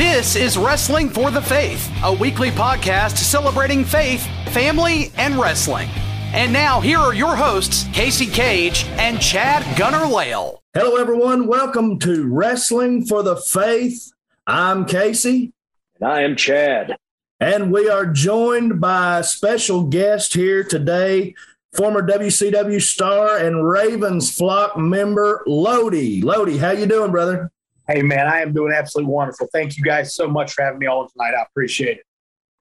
This is Wrestling for the Faith, a weekly podcast celebrating faith, family, and wrestling. And now, here are your hosts, Casey Cage and Chad Gunner Lail. Hello, everyone. Welcome to Wrestling for the Faith. I'm Casey. And I am Chad. And we are joined by a special guest here today, former WCW star and Ravens flock member, Lodi. Lodi, how you doing, brother? Hey, man, I am doing absolutely wonderful. Thank you guys so much for having me on tonight. I appreciate it.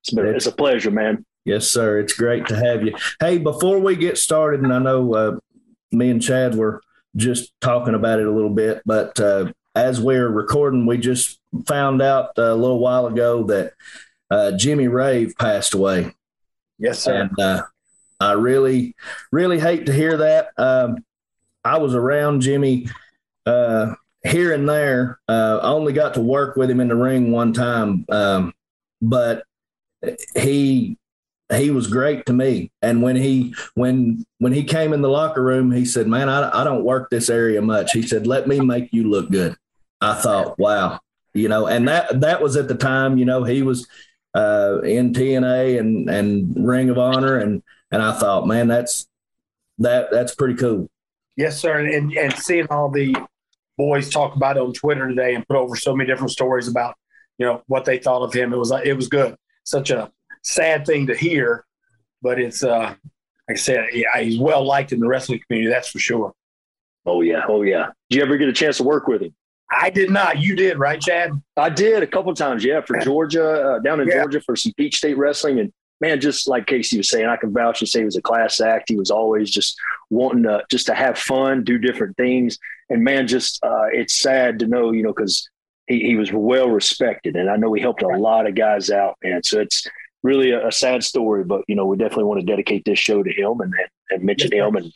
It's, been, it's a pleasure, man. Yes, sir. It's great to have you. Hey, before we get started, and I know uh, me and Chad were just talking about it a little bit, but uh, as we're recording, we just found out a little while ago that uh, Jimmy Rave passed away. Yes, sir. And uh, I really, really hate to hear that. Um, I was around Jimmy uh, here and there. Uh, I only got to work with him in the ring one time, um, but he he was great to me. And when he when when he came in the locker room, he said, "Man, I, I don't work this area much." He said, "Let me make you look good." I thought, "Wow." You know, and that that was at the time, you know, he was uh, in TNA and and Ring of Honor, and and I thought, man, that's that that's pretty cool. Yes, sir. And and seeing all the boys talk about it on Twitter today and put over so many different stories about you know what they thought of him, it was it was good. Such a sad thing to hear, but it's uh like I said, he's well liked in the wrestling community. That's for sure. Oh yeah, oh yeah. Did you ever get a chance to work with him? I did not. You did, right, Chad? I did a couple times. Yeah, for Georgia, uh, down in yeah. Georgia for some Peach State Wrestling, and man, just like Casey was saying, I can vouch and say he was a class act. He was always just wanting to just to have fun, do different things, and man, just uh, it's sad to know, you know, because he, he was well respected, and I know he helped a lot of guys out, man. So it's really a, a sad story, but you know, we definitely want to dedicate this show to him and and, and mention him and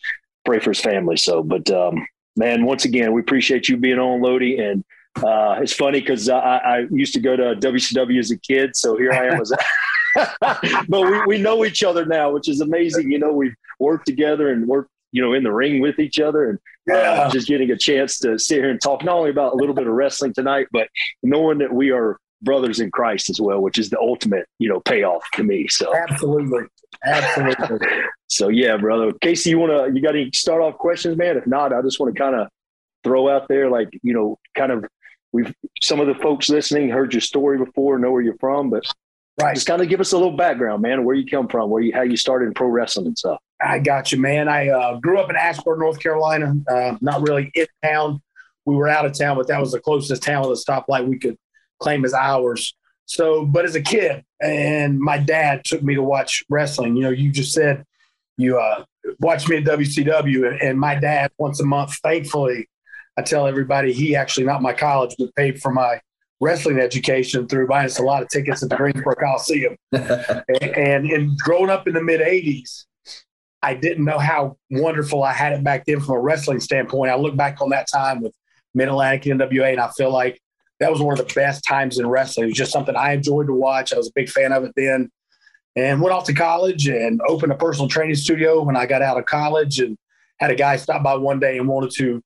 pray for his family. So, but um, man, once again, we appreciate you being on, Lodi. And uh, it's funny because I, I, used to go to WCW as a kid, so here I am as. but we, we know each other now, which is amazing. You know, we've worked together and worked, you know, in the ring with each other, and uh, just getting a chance to sit here and talk not only about a little bit of wrestling tonight, but knowing that we are brothers in Christ as well, which is the ultimate, you know, payoff to me. So absolutely, absolutely. so yeah, brother. Casey, you wanna you got any start off questions, man? If not, I just want to kind of throw out there, like you know, kind of we've some of the folks listening heard your story before, know where you're from, but right, just kind of give us a little background, man, where you come from, where you how you started in pro wrestling and stuff. I got you, man. I uh, grew up in Asheboro, North Carolina. Uh, not really in town. We were out of town, but that was the closest town with a stoplight we could claim as ours. So, but as a kid, and my dad took me to watch wrestling. You know, you just said you uh, watched me at WCW, and, and my dad once a month, thankfully, I tell everybody he actually not my college, but paid for my wrestling education through buying us a lot of tickets at the Greensboro Coliseum. and, and in growing up in the mid '80s, I didn't know how wonderful I had it back then from a wrestling standpoint. I look back on that time with Mid Atlantic NWA, and I feel like that was one of the best times in wrestling. It was just something I enjoyed to watch. I was a big fan of it then. And went off to college and opened a personal training studio when I got out of college and had a guy stop by one day and wanted to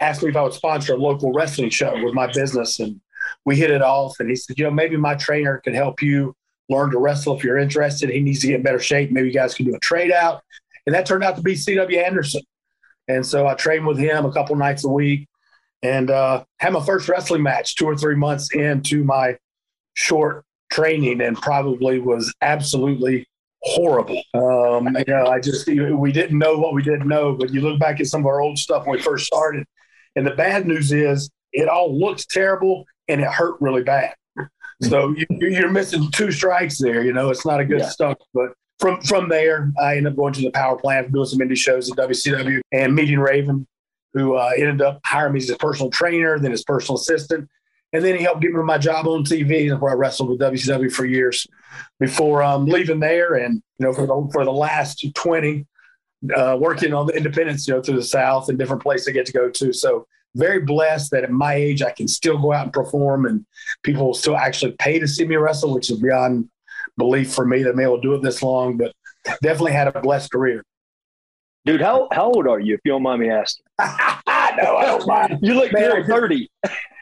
ask me if I would sponsor a local wrestling show with my business. And we hit it off. And he said, you know, maybe my trainer could help you learn to wrestle if you're interested. He needs to get in better shape. Maybe you guys can do a trade out. And that turned out to be CW Anderson. And so I trained with him a couple nights a week and uh, had my first wrestling match two or three months into my short training and probably was absolutely horrible. Um, you know, I just, we didn't know what we didn't know, but you look back at some of our old stuff when we first started. And the bad news is it all looks terrible and it hurt really bad. So you, are missing two strikes there. You know, it's not a good yeah. stuff. But from from there, I ended up going to the power plant, doing some indie shows at WCW and meeting Raven who uh, ended up hiring me as his personal trainer, then his personal assistant. And then he helped get me my job on TV, where I wrestled with WCW for years before um, leaving there. And, you know, for the, for the last 20, uh, working on the independence, you know, through the South and different places I get to go to. So very blessed that at my age, I can still go out and perform and people will still actually pay to see me wrestle, which is beyond belief for me that I'm able to do it this long, but definitely had a blessed career. Dude, how, how old are you, if you don't mind me asking? I know. I don't mind. You look Man, good, thirty.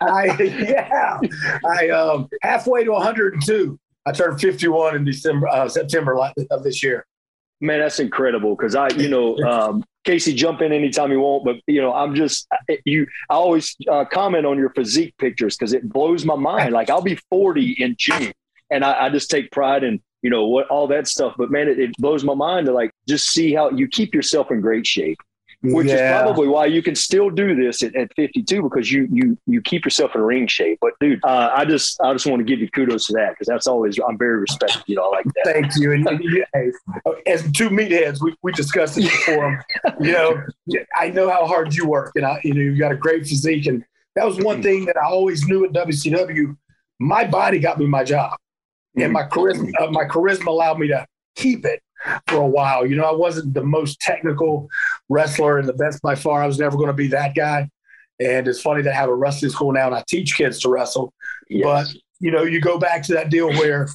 I yeah. I um halfway to 102. I turned 51 in December, uh, September of this year. Man, that's incredible. Because I, you know, um, Casey, jump in anytime you want. But you know, I'm just you. I always uh, comment on your physique pictures because it blows my mind. Like I'll be 40 in June, and I, I just take pride in you know what all that stuff. But man, it, it blows my mind to like just see how you keep yourself in great shape which yeah. is probably why you can still do this at, at, 52 because you you you keep yourself in ring shape. But dude, uh, I just I just want to give you kudos to that because that's always I'm very respectful. You know, I like that. Thank you. And, and as two meatheads, we, we discussed it before. you know, I know how hard you work, and I you know you've got a great physique, and that was one thing that I always knew at WCW. My body got me my job, and my charisma uh, my charisma allowed me to keep it for a while. You know, I wasn't the most technical wrestler and the best by far. I was never going to be that guy. And it's funny to have a wrestling school now and I teach kids to wrestle. Yes. But, you know, you go back to that deal where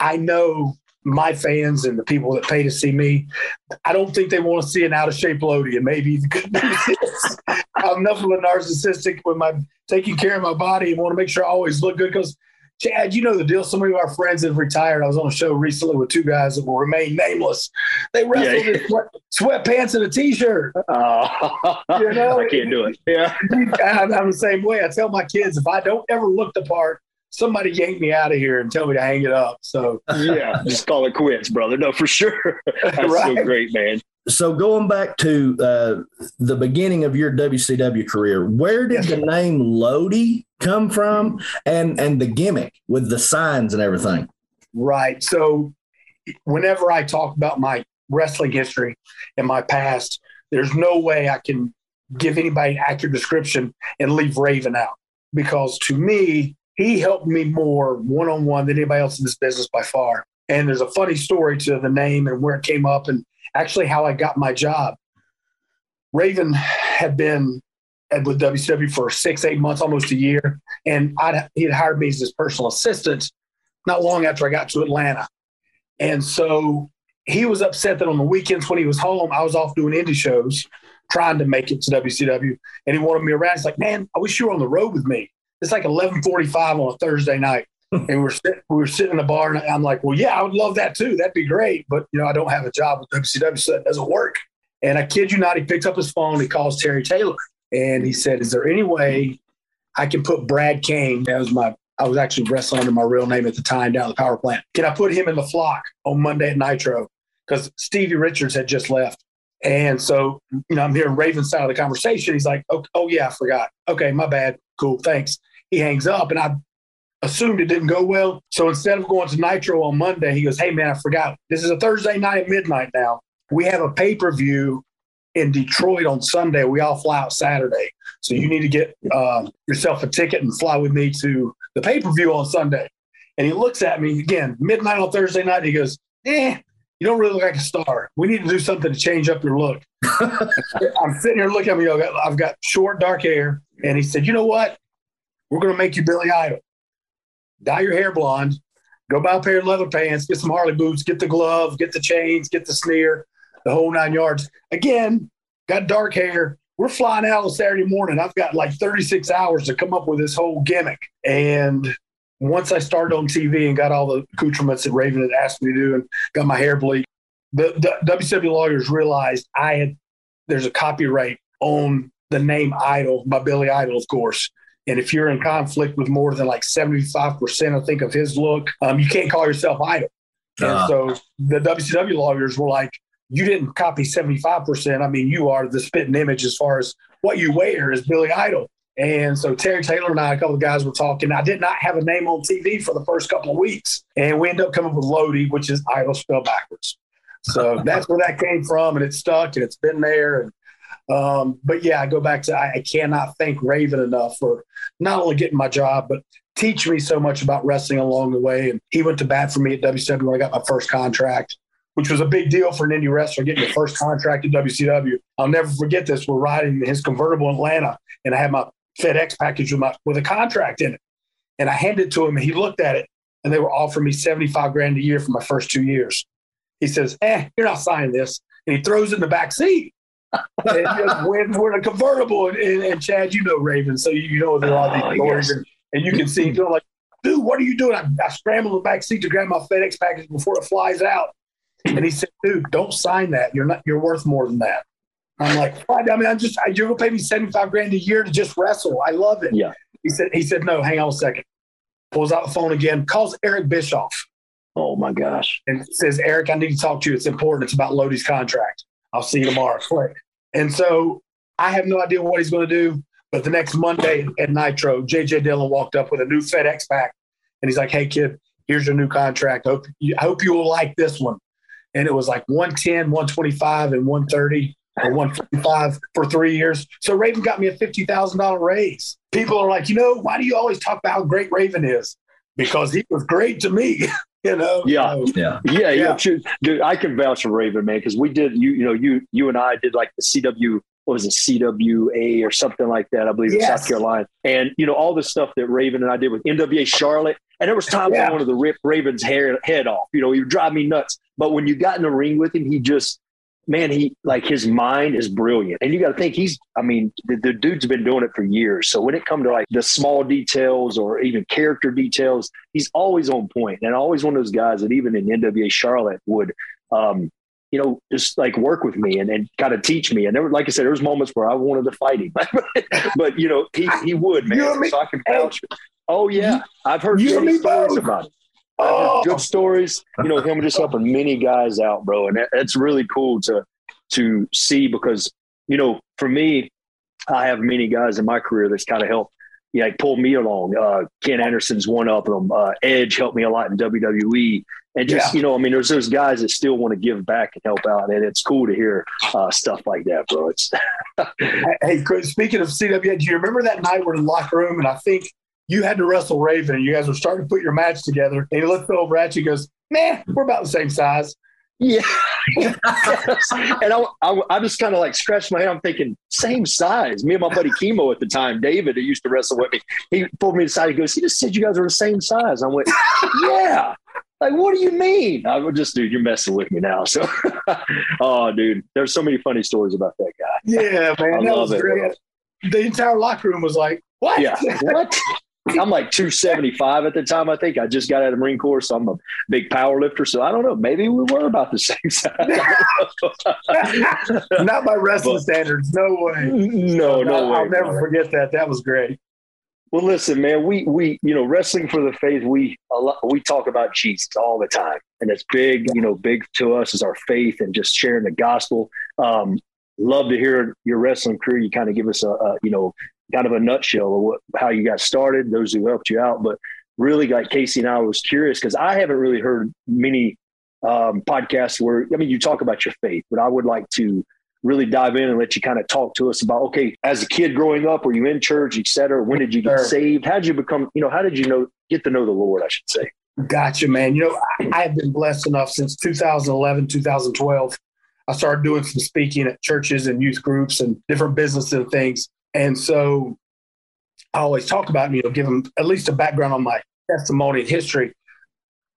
I know my fans and the people that pay to see me, I don't think they want to see an out of shape Lodi. And maybe the good news is I'm enough of a narcissistic with my taking care of my body and want to make sure I always look good because Chad, you know the deal. Some of our friends have retired. I was on a show recently with two guys that will remain nameless. They wrestled yeah, in sweat, sweatpants and a t-shirt. Oh, you know, I can't do it. Yeah, I'm, I'm, the same way. I tell my kids if I don't ever look the part, somebody yank me out of here and tell me to hang it up. So yeah, just call it quits, brother. No, for sure. That's right? so great, man so going back to uh, the beginning of your WCW career, where did the name Lodi come from, and and the gimmick with the signs and everything? Right. So, whenever I talk about my wrestling history and my past, there's no way I can give anybody an accurate description and leave Raven out because to me, he helped me more one on one than anybody else in this business by far. And there's a funny story to the name and where it came up and actually how I got my job. Raven had been with WCW for six, eight months, almost a year. And I'd, he had hired me as his personal assistant not long after I got to Atlanta. And so he was upset that on the weekends when he was home, I was off doing indie shows, trying to make it to WCW. And he wanted me around. He's like, man, I wish you were on the road with me. It's like 1145 on a Thursday night. And we're sitting, we were sitting in the bar, and I'm like, "Well, yeah, I would love that too. That'd be great." But you know, I don't have a job with WCW, so that doesn't work. And I kid you not, he picks up his phone, he calls Terry Taylor, and he said, "Is there any way I can put Brad Cain? That was my I was actually wrestling under my real name at the time down at the power plant. Can I put him in the flock on Monday at Nitro? Because Stevie Richards had just left. And so, you know, I'm hearing Raven's side of the conversation. He's like, oh, oh, yeah, I forgot. Okay, my bad. Cool, thanks. He hangs up, and I assumed it didn't go well. So instead of going to Nitro on Monday, he goes, Hey, man, I forgot. This is a Thursday night at midnight now. We have a pay per view in Detroit on Sunday. We all fly out Saturday. So you need to get uh, yourself a ticket and fly with me to the pay per view on Sunday. And he looks at me again, midnight on Thursday night. he goes, Eh, you don't really look like a star. We need to do something to change up your look. I'm sitting here looking at me. I've got, I've got short, dark hair. And he said, You know what? We're going to make you Billy Idol dye your hair blonde, go buy a pair of leather pants, get some Harley boots, get the glove, get the chains, get the sneer, the whole nine yards. Again, got dark hair. We're flying out on Saturday morning. I've got like 36 hours to come up with this whole gimmick. And once I started on TV and got all the accoutrements that Raven had asked me to do and got my hair bleached, the, the WCW lawyers realized I had, there's a copyright on the name Idol by Billy Idol, of course. And if you're in conflict with more than like 75%, I think, of his look, um, you can't call yourself Idol. Uh. And so the WCW lawyers were like, you didn't copy 75%. I mean, you are the spitting image as far as what you wear is Billy Idol. And so Terry Taylor and I, a couple of guys were talking. I did not have a name on TV for the first couple of weeks. And we ended up coming with Lodi, which is idol spelled backwards. So that's where that came from. And it stuck and it's been there. And um, but yeah, I go back to I, I cannot thank Raven enough for not only getting my job, but teach me so much about wrestling along the way. And he went to bat for me at WCW when I got my first contract, which was a big deal for an indie wrestler getting your first contract at WCW. I'll never forget this. We're riding his convertible in Atlanta, and I had my FedEx package with my with a contract in it. And I handed it to him, and he looked at it, and they were offering me 75 grand a year for my first two years. He says, Eh, you're not signing this. And he throws it in the back seat. And when we're in a convertible, and, and, and, Chad, you know Raven, so you know there are all these oh, stories, yes. and, and, you can see, you know, like, dude, what are you doing? I, I scramble the back seat to grab my FedEx package before it flies out, and he said, dude, don't sign that. You're not. You're worth more than that. I'm like? I mean, I'm just you're gonna pay me 75 grand a year to just wrestle. I love it. Yeah. He said, he said, no, hang on a second. Pulls out the phone again, calls Eric Bischoff. Oh my gosh. And says, Eric, I need to talk to you. It's important. It's about Lodi's contract. I'll see you tomorrow. And so I have no idea what he's going to do. But the next Monday at Nitro, JJ Dillon walked up with a new FedEx pack. And he's like, hey, kid, here's your new contract. I hope you, hope you will like this one. And it was like 110, 125, and 130 or 145 for three years. So Raven got me a $50,000 raise. People are like, you know, why do you always talk about how great Raven is? Because he was great to me. you know? Yeah. So, yeah. Yeah. Yeah. yeah. Dude, I can vouch for Raven, man, because we did, you, you know, you, you and I did like the CW, what was it, CWA or something like that, I believe yes. in South Carolina. And, you know, all the stuff that Raven and I did with NWA Charlotte. And there was times yeah. I wanted to rip Raven's hair head off. You know, he would drive me nuts. But when you got in the ring with him, he just man, he like his mind is brilliant. And you got to think he's, I mean, the, the, dude's been doing it for years. So when it comes to like the small details or even character details, he's always on point and always one of those guys that even in NWA Charlotte would, um, you know, just like work with me and, and kind of teach me. And there were, like I said, there was moments where I wanted to fight him, but you know, he, he would, man. So I can vouch. Oh yeah. I've heard many stories about it. Oh. Good stories, you know, him just helping many guys out, bro. And that's really cool to to see because, you know, for me, I have many guys in my career that's kind of helped yeah, like pull me along. Uh, Ken Anderson's one of them. Uh, Edge helped me a lot in WWE. And just, yeah. you know, I mean, there's those guys that still want to give back and help out. And it's cool to hear uh, stuff like that, bro. It's hey, speaking of CWA, do you remember that night we're in the locker room? And I think you had to wrestle Raven and you guys were starting to put your match together. And he looked over at you and goes, man, we're about the same size. Yeah. and I, I, I just kind of like scratched my head. I'm thinking, same size. Me and my buddy Chemo at the time, David, who used to wrestle with me, he pulled me aside. He goes, he just said you guys are the same size. I went, yeah. Like, what do you mean? I would just, dude, you're messing with me now. So, oh, dude, there's so many funny stories about that guy. Yeah, man. I that was it, great. The entire locker room was like, what? Yeah. What? I'm like 275 at the time. I think I just got out of the Marine Corps, so I'm a big power lifter. So I don't know. Maybe we were about the same size. Not by wrestling but, standards. No way. No, no, way. I'll never forget that. That was great. Well, listen, man. We we you know wrestling for the faith. We a lot, we talk about Jesus all the time, and it's big. You know, big to us is our faith and just sharing the gospel. Um, love to hear your wrestling career. You kind of give us a, a you know kind of a nutshell of what, how you got started, those who helped you out. But really, like Casey and I was curious because I haven't really heard many um, podcasts where, I mean, you talk about your faith, but I would like to really dive in and let you kind of talk to us about, okay, as a kid growing up, were you in church, et cetera? When did you get sure. saved? How did you become, you know, how did you know, get to know the Lord, I should say? Gotcha, man. You know, I, have been blessed enough since 2011, 2012. I started doing some speaking at churches and youth groups and different businesses and things. And so I always talk about, you know, give them at least a background on my testimony and history.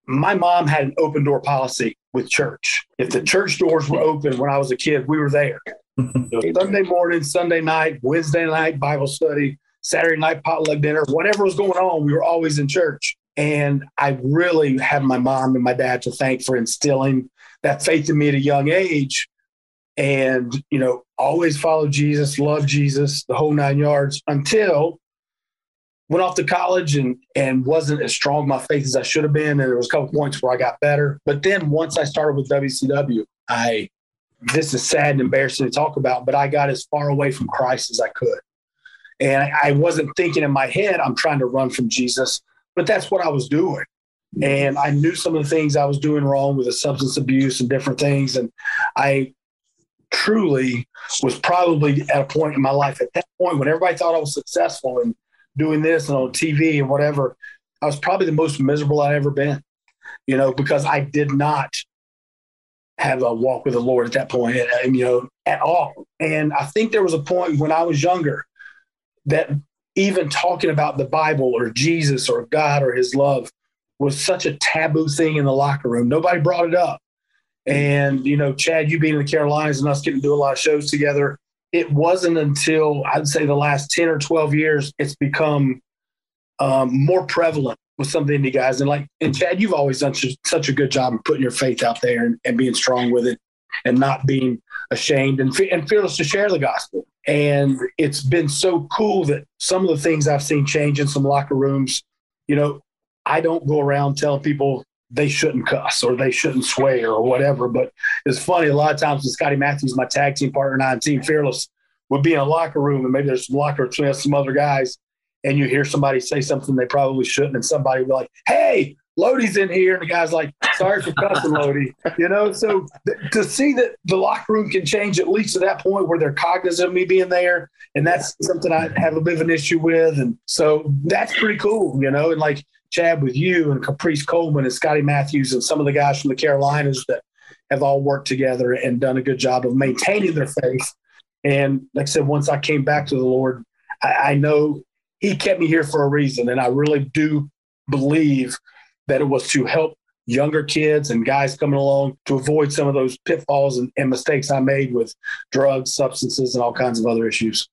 My mom had an open door policy with church. If the church doors were open when I was a kid, we were there. Sunday morning, Sunday night, Wednesday night Bible study, Saturday night potluck dinner, whatever was going on, we were always in church. And I really have my mom and my dad to thank for instilling that faith in me at a young age and you know always follow jesus love jesus the whole nine yards until went off to college and and wasn't as strong my faith as i should have been. And there was a couple points where i got better. But then once i started with wcw i this is sad and embarrassing to talk about but i got as far away from christ as i could. And I, I wasn't thinking in my head i'm trying to run from jesus but that's what i was doing. And I knew some of the things I was doing wrong with the substance abuse and different things. And I truly was probably at a point in my life at that point when everybody thought I was successful and doing this and on TV and whatever, I was probably the most miserable I'd ever been, you know, because I did not have a walk with the Lord at that point, and, you know, at all. And I think there was a point when I was younger that even talking about the Bible or Jesus or God or his love was such a taboo thing in the locker room. Nobody brought it up. And, you know, Chad, you being in the Carolinas and us getting to do a lot of shows together, it wasn't until I'd say the last 10 or 12 years, it's become um, more prevalent with some of the indie guys. And like, and Chad, you've always done such a good job of putting your faith out there and, and being strong with it and not being ashamed and, and fearless to share the gospel. And it's been so cool that some of the things I've seen change in some locker rooms, you know, I don't go around telling people they shouldn't cuss or they shouldn't swear or whatever. But it's funny, a lot of times when Scotty Matthews, my tag team partner and I Team Fearless, would be in a locker room and maybe there's some locker between some other guys, and you hear somebody say something they probably shouldn't, and somebody would be like, Hey, Lodi's in here, and the guy's like, "Sorry for cussing, Lodi." You know, so th- to see that the locker room can change at least to that point where they're cognizant of me being there, and that's something I have a bit of an issue with, and so that's pretty cool, you know. And like Chad with you and Caprice Coleman and Scotty Matthews and some of the guys from the Carolinas that have all worked together and done a good job of maintaining their faith. And like I said, once I came back to the Lord, I, I know He kept me here for a reason, and I really do believe that it was to help younger kids and guys coming along to avoid some of those pitfalls and, and mistakes I made with drugs, substances, and all kinds of other issues.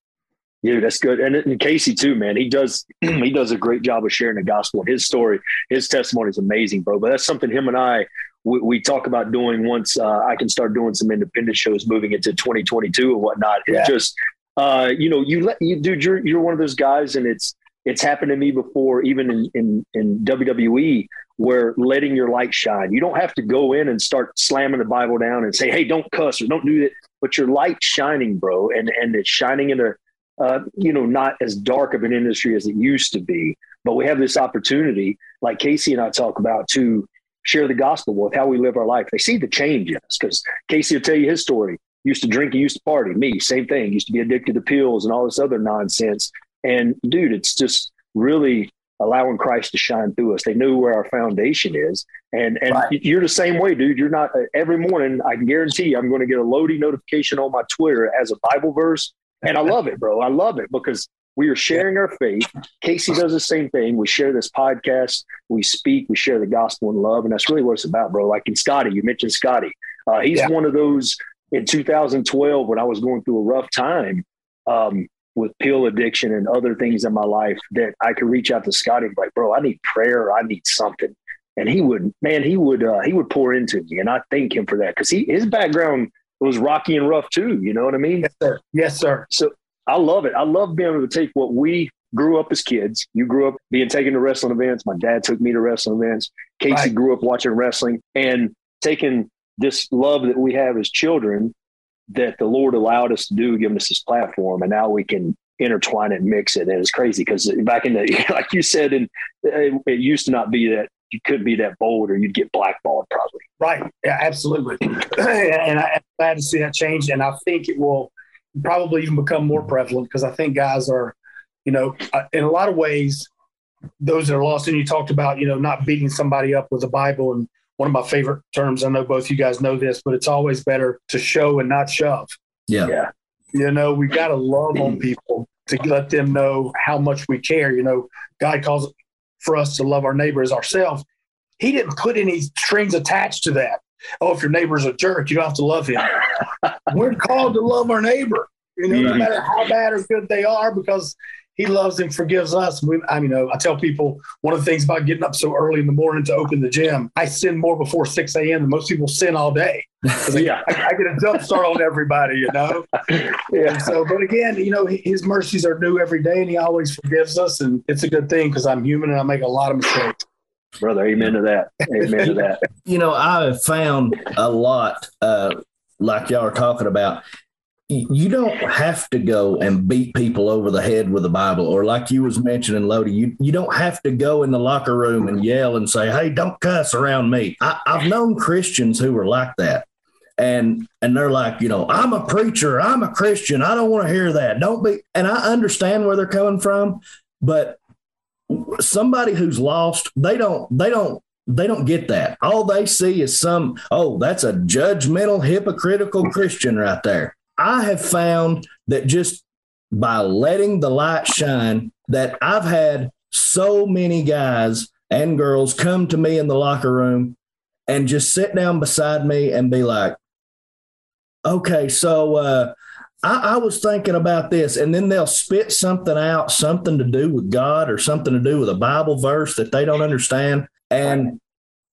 Yeah, that's good. And, and Casey too, man. He does he does a great job of sharing the gospel. His story, his testimony is amazing, bro. But that's something him and I we, we talk about doing once uh, I can start doing some independent shows moving into 2022 and whatnot. Yeah. It's just uh, you know, you let you dude, you're you're one of those guys, and it's it's happened to me before, even in in, in WWE, where letting your light shine. You don't have to go in and start slamming the Bible down and say, "Hey, don't cuss or don't do that." But your light shining, bro, and and it's shining in a uh, you know, not as dark of an industry as it used to be. But we have this opportunity, like Casey and I talk about, to share the gospel with how we live our life. They see the change in us because Casey will tell you his story. Used to drink, used to party. Me, same thing. Used to be addicted to pills and all this other nonsense. And dude, it's just really allowing Christ to shine through us. They know where our foundation is. And and right. you're the same way, dude. You're not uh, every morning, I can guarantee you, I'm going to get a loading notification on my Twitter as a Bible verse and I love it, bro. I love it because we are sharing our faith. Casey does the same thing. We share this podcast. We speak. We share the gospel and love, and that's really what it's about, bro. Like in Scotty, you mentioned Scotty. Uh, he's yeah. one of those in 2012 when I was going through a rough time um, with pill addiction and other things in my life that I could reach out to Scotty and be like, bro, I need prayer. I need something. And he would, man, he would, uh, he would pour into me, and I thank him for that because he, his background was rocky and rough too. You know what I mean? Yes, sir. Yes, sir. So I love it. I love being able to take what we grew up as kids. You grew up being taken to wrestling events. My dad took me to wrestling events. Casey right. grew up watching wrestling and taking this love that we have as children that the Lord allowed us to do, giving us this platform, and now we can intertwine it and mix it. And it's crazy because back in the, like you said, and it, it used to not be that you couldn't be that bold or you'd get blackballed probably. Right. Yeah, absolutely. and I, am glad to see that change. And I think it will probably even become more prevalent because I think guys are, you know, uh, in a lot of ways, those that are lost. And you talked about, you know, not beating somebody up with a Bible. And one of my favorite terms, I know both you guys know this, but it's always better to show and not shove. Yeah. Yeah. You know, we got to love on mm. people to let them know how much we care. You know, God calls for us to love our neighbor as ourselves. He didn't put any strings attached to that. Oh, if your neighbor's a jerk, you don't have to love him. We're called to love our neighbor, you know, no mm-hmm. matter how bad or good they are, because he loves and forgives us. We, I mean, you know, I tell people one of the things about getting up so early in the morning to open the gym, I sin more before 6 a.m. than most people sin all day. yeah. I, I, get a jump start on everybody, you know? yeah. And so, but again, you know, his mercies are new every day and he always forgives us. And it's a good thing because I'm human and I make a lot of mistakes. Brother, amen to that. Amen to that. you know, I have found a lot, uh, like y'all are talking about, you don't have to go and beat people over the head with the Bible, or like you was mentioning, Lodi, you, you don't have to go in the locker room and yell and say, Hey, don't cuss around me. I, I've known Christians who were like that. And and they're like, you know, I'm a preacher, I'm a Christian. I don't want to hear that. Don't be and I understand where they're coming from, but somebody who's lost, they don't they don't they don't get that. All they see is some, oh, that's a judgmental, hypocritical Christian right there. I have found that just by letting the light shine, that I've had so many guys and girls come to me in the locker room and just sit down beside me and be like, okay, so uh, I, I, was thinking about this, and then they'll spit something out, something to do with God or something to do with a Bible verse that they don't understand. And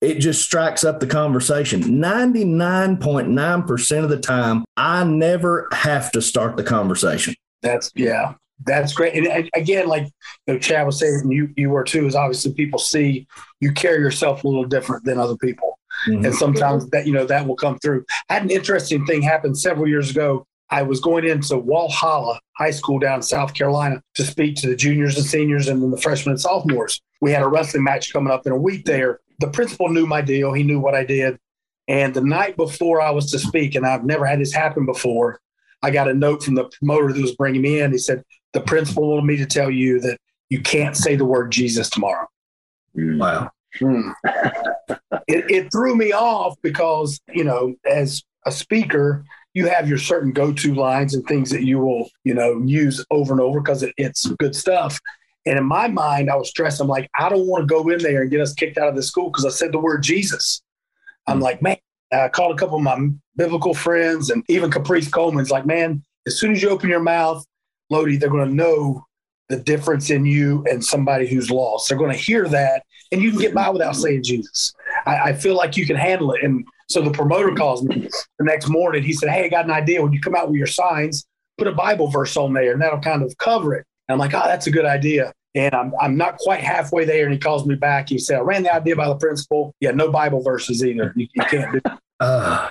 it just strikes up the conversation. 99.9% of the time, I never have to start the conversation. That's, yeah, that's great. And again, like you know, Chad was saying, you, you were too, is obviously people see you carry yourself a little different than other people. Mm-hmm. And sometimes that, you know, that will come through. I had an interesting thing happen several years ago. I was going into Walhalla High School down in South Carolina to speak to the juniors and seniors and then the freshmen and sophomores. We had a wrestling match coming up in a week there. The principal knew my deal. He knew what I did. And the night before I was to speak, and I've never had this happen before, I got a note from the promoter that was bringing me in. He said, The principal wanted me to tell you that you can't say the word Jesus tomorrow. Wow. Hmm. it, it threw me off because, you know, as a speaker, you have your certain go-to lines and things that you will, you know, use over and over because it, it's good stuff. And in my mind, I was stressed. I'm like, I don't want to go in there and get us kicked out of the school because I said the word Jesus. I'm mm. like, man, I called a couple of my biblical friends and even Caprice Coleman's like, man, as soon as you open your mouth, Lodi, they're going to know the difference in you and somebody who's lost. They're going to hear that and you can get by without saying Jesus. I, I feel like you can handle it. And so the promoter calls me the next morning. He said, Hey, I got an idea. When you come out with your signs, put a Bible verse on there and that'll kind of cover it. And I'm like, Oh, that's a good idea. And I'm, I'm not quite halfway there. And he calls me back. He said, I ran the idea by the principal. Yeah, no Bible verses either. You, you can't do uh.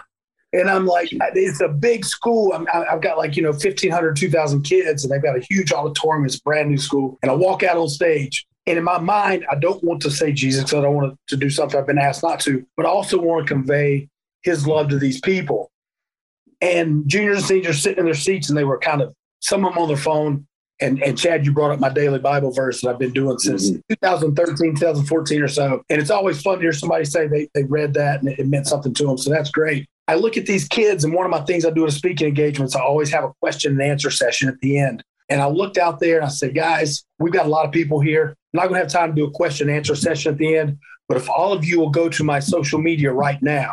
And I'm like, it's a big school. i have got like, you know, 1,500, 2,000 kids, and they've got a huge auditorium. It's a brand new school. And I walk out on stage and in my mind, I don't want to say Jesus I don't want to do something I've been asked not to, but I also want to convey his love to these people. And juniors and seniors sitting in their seats and they were kind of, some of them on their phone. And, and Chad, you brought up my daily Bible verse that I've been doing since mm-hmm. 2013, 2014 or so. And it's always fun to hear somebody say they, they read that and it meant something to them. So that's great. I look at these kids, and one of my things I do at a speaking engagements, I always have a question and answer session at the end. And I looked out there and I said, guys, we've got a lot of people here. I'm not going to have time to do a question and answer session at the end. But if all of you will go to my social media right now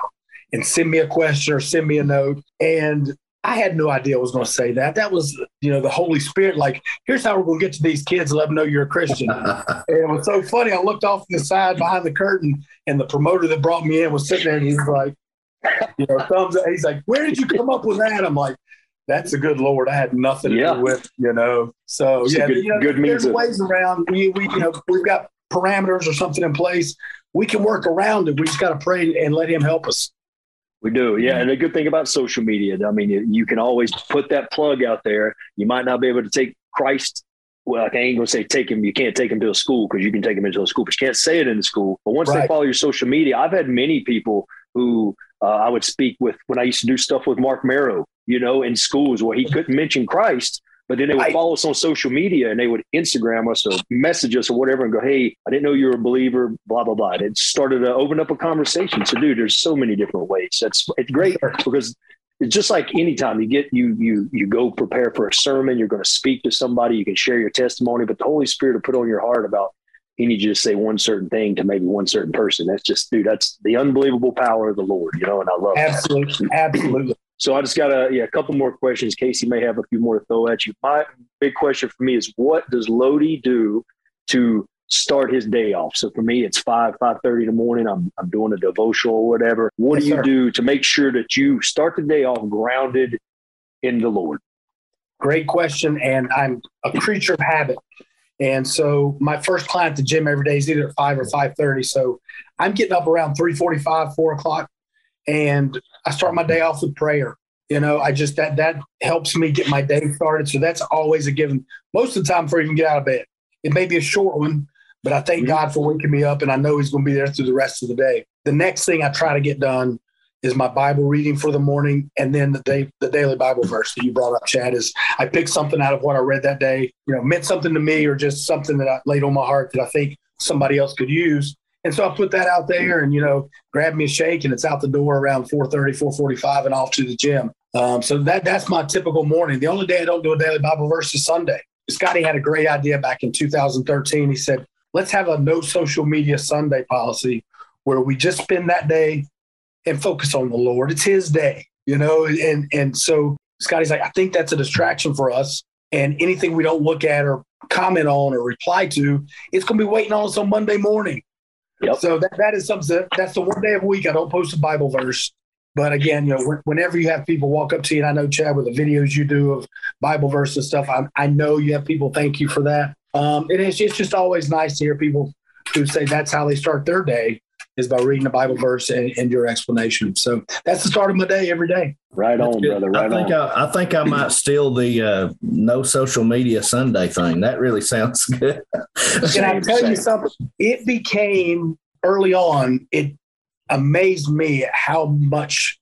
and send me a question or send me a note, and I had no idea I was going to say that. That was, you know, the Holy Spirit. Like, here's how we're going to get to these kids and let them know you're a Christian. and it was so funny. I looked off to the side behind the curtain, and the promoter that brought me in was sitting there, and he's like, you know, thumbs up. He's like, "Where did you come up with that?" I'm like, that's a good Lord. I had nothing to yeah. do with, you know. So it's yeah, good, you know, good there's ways around. We, we, you know, we've got parameters or something in place. We can work around it. We just got to pray and let Him help us. We do, yeah. And the good thing about social media, I mean, you can always put that plug out there. You might not be able to take Christ. Well, I ain't gonna say take him. You can't take him to a school because you can take him into a school, but you can't say it in the school. But once right. they follow your social media, I've had many people who uh, I would speak with when I used to do stuff with Mark Mero you know, in schools where he couldn't mention Christ, but then they would I, follow us on social media and they would Instagram us or message us or whatever and go, Hey, I didn't know you were a believer, blah, blah, blah. it started to open up a conversation. So dude, there's so many different ways. That's it's great because it's just like anytime you get you you you go prepare for a sermon, you're going to speak to somebody, you can share your testimony, but the Holy Spirit will put on your heart about he needs you to say one certain thing to maybe one certain person. That's just, dude, that's the unbelievable power of the Lord, you know, and I love absolutely, that. absolutely. So I just got a yeah a couple more questions. Casey may have a few more to throw at you. My big question for me is what does Lodi do to start his day off? So for me, it's five five thirty in the morning. I'm I'm doing a devotional or whatever. What yes, do you sir. do to make sure that you start the day off grounded in the Lord? Great question, and I'm a creature of habit. And so my first client at the gym every day is either at five or five thirty. So I'm getting up around three forty five, four o'clock, and I start my day off with prayer. You know, I just that that helps me get my day started. So that's always a given. Most of the time before I even get out of bed. It may be a short one, but I thank mm-hmm. God for waking me up and I know he's going to be there through the rest of the day. The next thing I try to get done is my Bible reading for the morning, and then the day the daily Bible verse that you brought up, Chad. Is I picked something out of what I read that day, you know, meant something to me, or just something that I laid on my heart that I think somebody else could use, and so I put that out there and, you know, grab me a shake and it's out the door around 430, 445 and off to the gym. Um, so that that's my typical morning. The only day I don't do a daily Bible verse is Sunday. Scotty had a great idea back in 2013. He said, let's have a no social media Sunday policy where we just spend that day and focus on the Lord. It's His day, you know. And and so Scotty's like, I think that's a distraction for us. And anything we don't look at or comment on or reply to, it's going to be waiting on us on Monday morning. Yep. So that, that is something that, that's the one day of week I don't post a Bible verse. But again, you know, whenever you have people walk up to you, and I know Chad with the videos you do of Bible verses and stuff, I, I know you have people thank you for that. Um, it's, it's just always nice to hear people who say that's how they start their day is by reading the Bible verse and, and, your explanation. So that's the start of my day every day. Right on, brother. Right I think on. I, I, think I might steal the uh, no social media Sunday thing. That really sounds good. Can I tell you something? It became early on. It amazed me at how much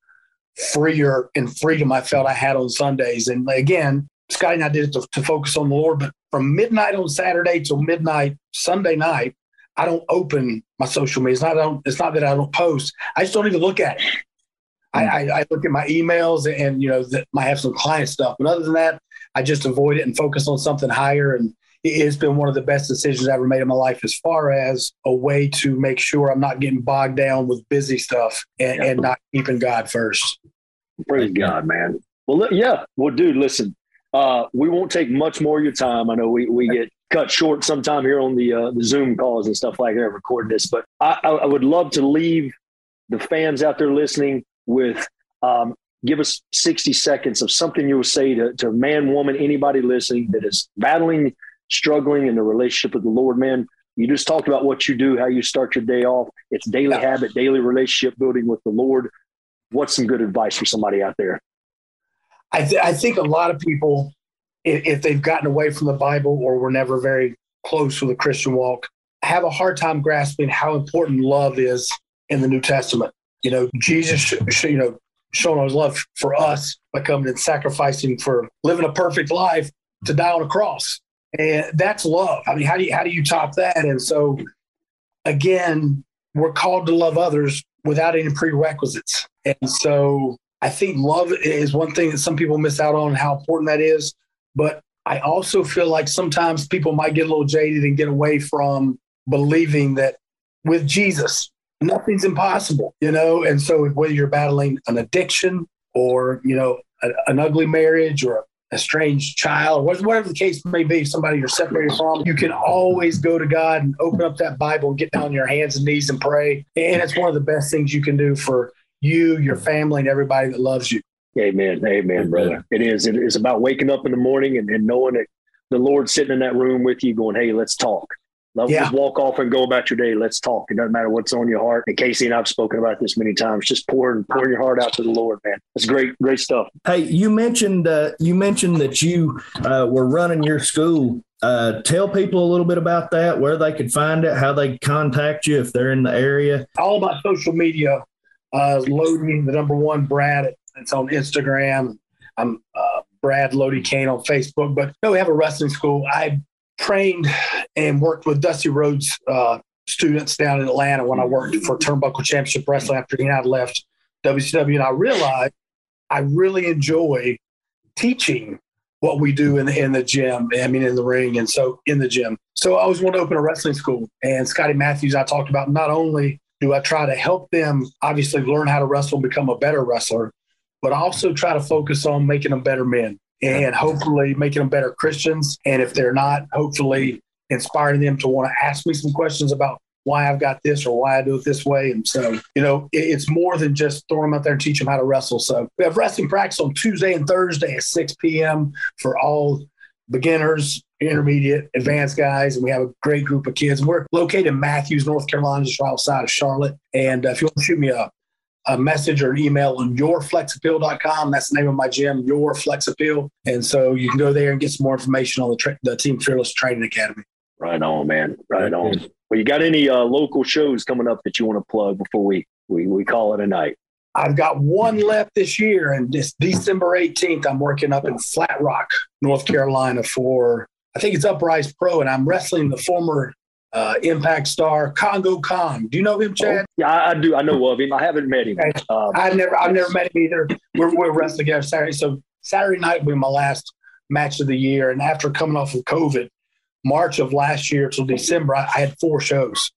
freer and freedom I felt I had on Sundays. And again, Scotty and I did it to, to focus on the Lord, but from midnight on Saturday till midnight Sunday night, I don't open my social media. It's not, I don't, it's not that I don't post. I just don't even look at it. I, I, I look at my emails and, you know, that might have some client stuff. But other than that, I just avoid it and focus on something higher. And it's been one of the best decisions I ever made in my life as far as a way to make sure I'm not getting bogged down with busy stuff and, and not keeping God first. Praise God, man. Well, yeah. Well, dude, listen, uh, we won't take much more of your time. I know we, we get cut short sometime here on the uh, the Zoom calls and stuff like that, recording this. But I, I, would love to leave the fans out there listening with um, give us 60 seconds of something you would say to, to man, woman, anybody listening that is battling, struggling in the relationship with the Lord, man. You just talked about what you do, how you start your day off. It's daily yeah. habit, daily relationship building with the Lord. What's some good advice for somebody out there? I, th- I think a lot of people if, they've gotten away from the Bible or were never very close with the Christian walk, have a hard time grasping how important love is in the New Testament. You know, Jesus, you know, showing his love for us by coming and sacrificing for living a perfect life to die on a cross, and that's love. I mean, how do you how do you top that? And so, again, we're called to love others without any prerequisites, and so I think love is one thing that some people miss out on. How important that is. But I also feel like sometimes people might get a little jaded and get away from believing that with Jesus, nothing's impossible, you know? And so whether you're battling an addiction or, you know, a, an ugly marriage or a strange child, or whatever the case may be, somebody you're separated from, you can always go to God and open up that Bible and get down on your hands and knees and pray. And it's one of the best things you can do for you, your family, and everybody that loves you. Amen. Amen, brother. It is. It is about waking up in the morning and, and knowing that the Lord's sitting in that room with you going, Hey, let's talk. Love yeah. just walk off and go about your day. Let's talk. It doesn't matter what's on your heart. And Casey and I've spoken about this many times. Just pouring pouring your heart out to the Lord, man. It's great, great stuff. Hey, you mentioned uh, you mentioned that you uh, were running your school. Uh, tell people a little bit about that, where they could find it, how they contact you if they're in the area. All about social media. Uh, loading the number one Brad at it's on Instagram. I'm uh, Brad Lodi Cain on Facebook. But no, we have a wrestling school. I trained and worked with Dusty Rhodes uh, students down in Atlanta when I worked for Turnbuckle Championship Wrestling after he had left WCW. And I realized I really enjoy teaching what we do in the, in the gym. I mean, in the ring. And so in the gym. So I always wanted to open a wrestling school. And Scotty Matthews, I talked about not only do I try to help them obviously learn how to wrestle and become a better wrestler, but also try to focus on making them better men and hopefully making them better Christians. And if they're not, hopefully inspiring them to want to ask me some questions about why I've got this or why I do it this way. And so, you know, it's more than just throwing them out there and teach them how to wrestle. So we have wrestling practice on Tuesday and Thursday at 6 p.m. for all beginners, intermediate, advanced guys. And we have a great group of kids. We're located in Matthews, North Carolina, just right outside of Charlotte. And uh, if you want to shoot me a a message or an email on yourflexappeal.com. That's the name of my gym, Your Flex Appeal. And so you can go there and get some more information on the, tra- the Team Fearless Training Academy. Right on, man. Right on. Well, you got any uh, local shows coming up that you want to plug before we, we, we call it a night? I've got one left this year, and this December 18th, I'm working up in Flat Rock, North Carolina for, I think it's Uprise Pro, and I'm wrestling the former uh, Impact star Kongo Kong. Do you know him, Chad? Oh, yeah, I, I, do. I know of him. I haven't met him. Okay. Um, I've never, I've never met him either. We're, we're wrestling together Saturday. So Saturday night will be my last match of the year. And after coming off of COVID, March of last year till December, I, I had four shows.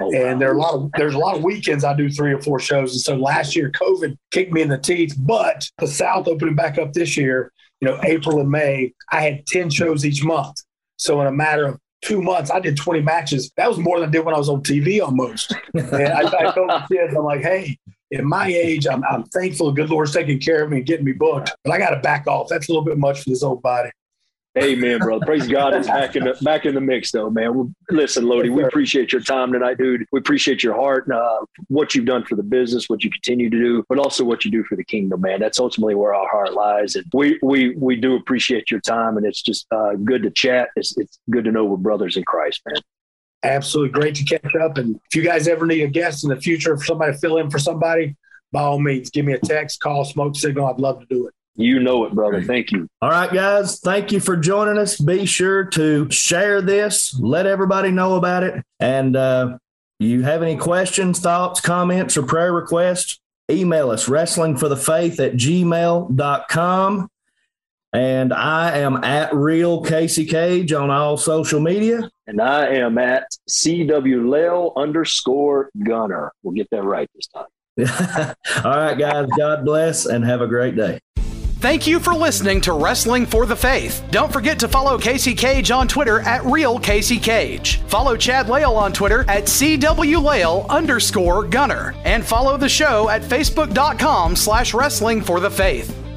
Oh, and wow. there are a lot of there's a lot of weekends I do three or four shows. And so last year COVID kicked me in the teeth, but the South opening back up this year, you know, April and May, I had 10 shows each month. So in a matter of two months, I did 20 matches. That was more than I did when I was on TV almost. and I, I told the kids, I'm like, hey, at my age, I'm, I'm thankful the good Lord's taking care of me and getting me booked. But I got to back off. That's a little bit much for this old body. Amen, brother. Praise God. It's back in the back in the mix, though, man. Well, listen, Lodi, we appreciate your time tonight, dude. We appreciate your heart and uh, what you've done for the business, what you continue to do, but also what you do for the kingdom, man. That's ultimately where our heart lies, and we we we do appreciate your time, and it's just uh, good to chat. It's it's good to know we're brothers in Christ, man. Absolutely great to catch up. And if you guys ever need a guest in the future, if somebody to fill in for somebody, by all means, give me a text, call, smoke signal. I'd love to do it. You know it, brother. Thank you. All right, guys. Thank you for joining us. Be sure to share this, let everybody know about it. And uh, you have any questions, thoughts, comments, or prayer requests, email us wrestlingforthefaith at gmail.com. And I am at real Casey Cage on all social media. And I am at CW Lail underscore gunner. We'll get that right this time. all right, guys. God bless and have a great day. Thank you for listening to Wrestling for the Faith. Don't forget to follow Casey Cage on Twitter at Real Casey Cage. Follow Chad Lail on Twitter at CWLail underscore Gunner. And follow the show at Facebook.com slash Wrestling for the Faith.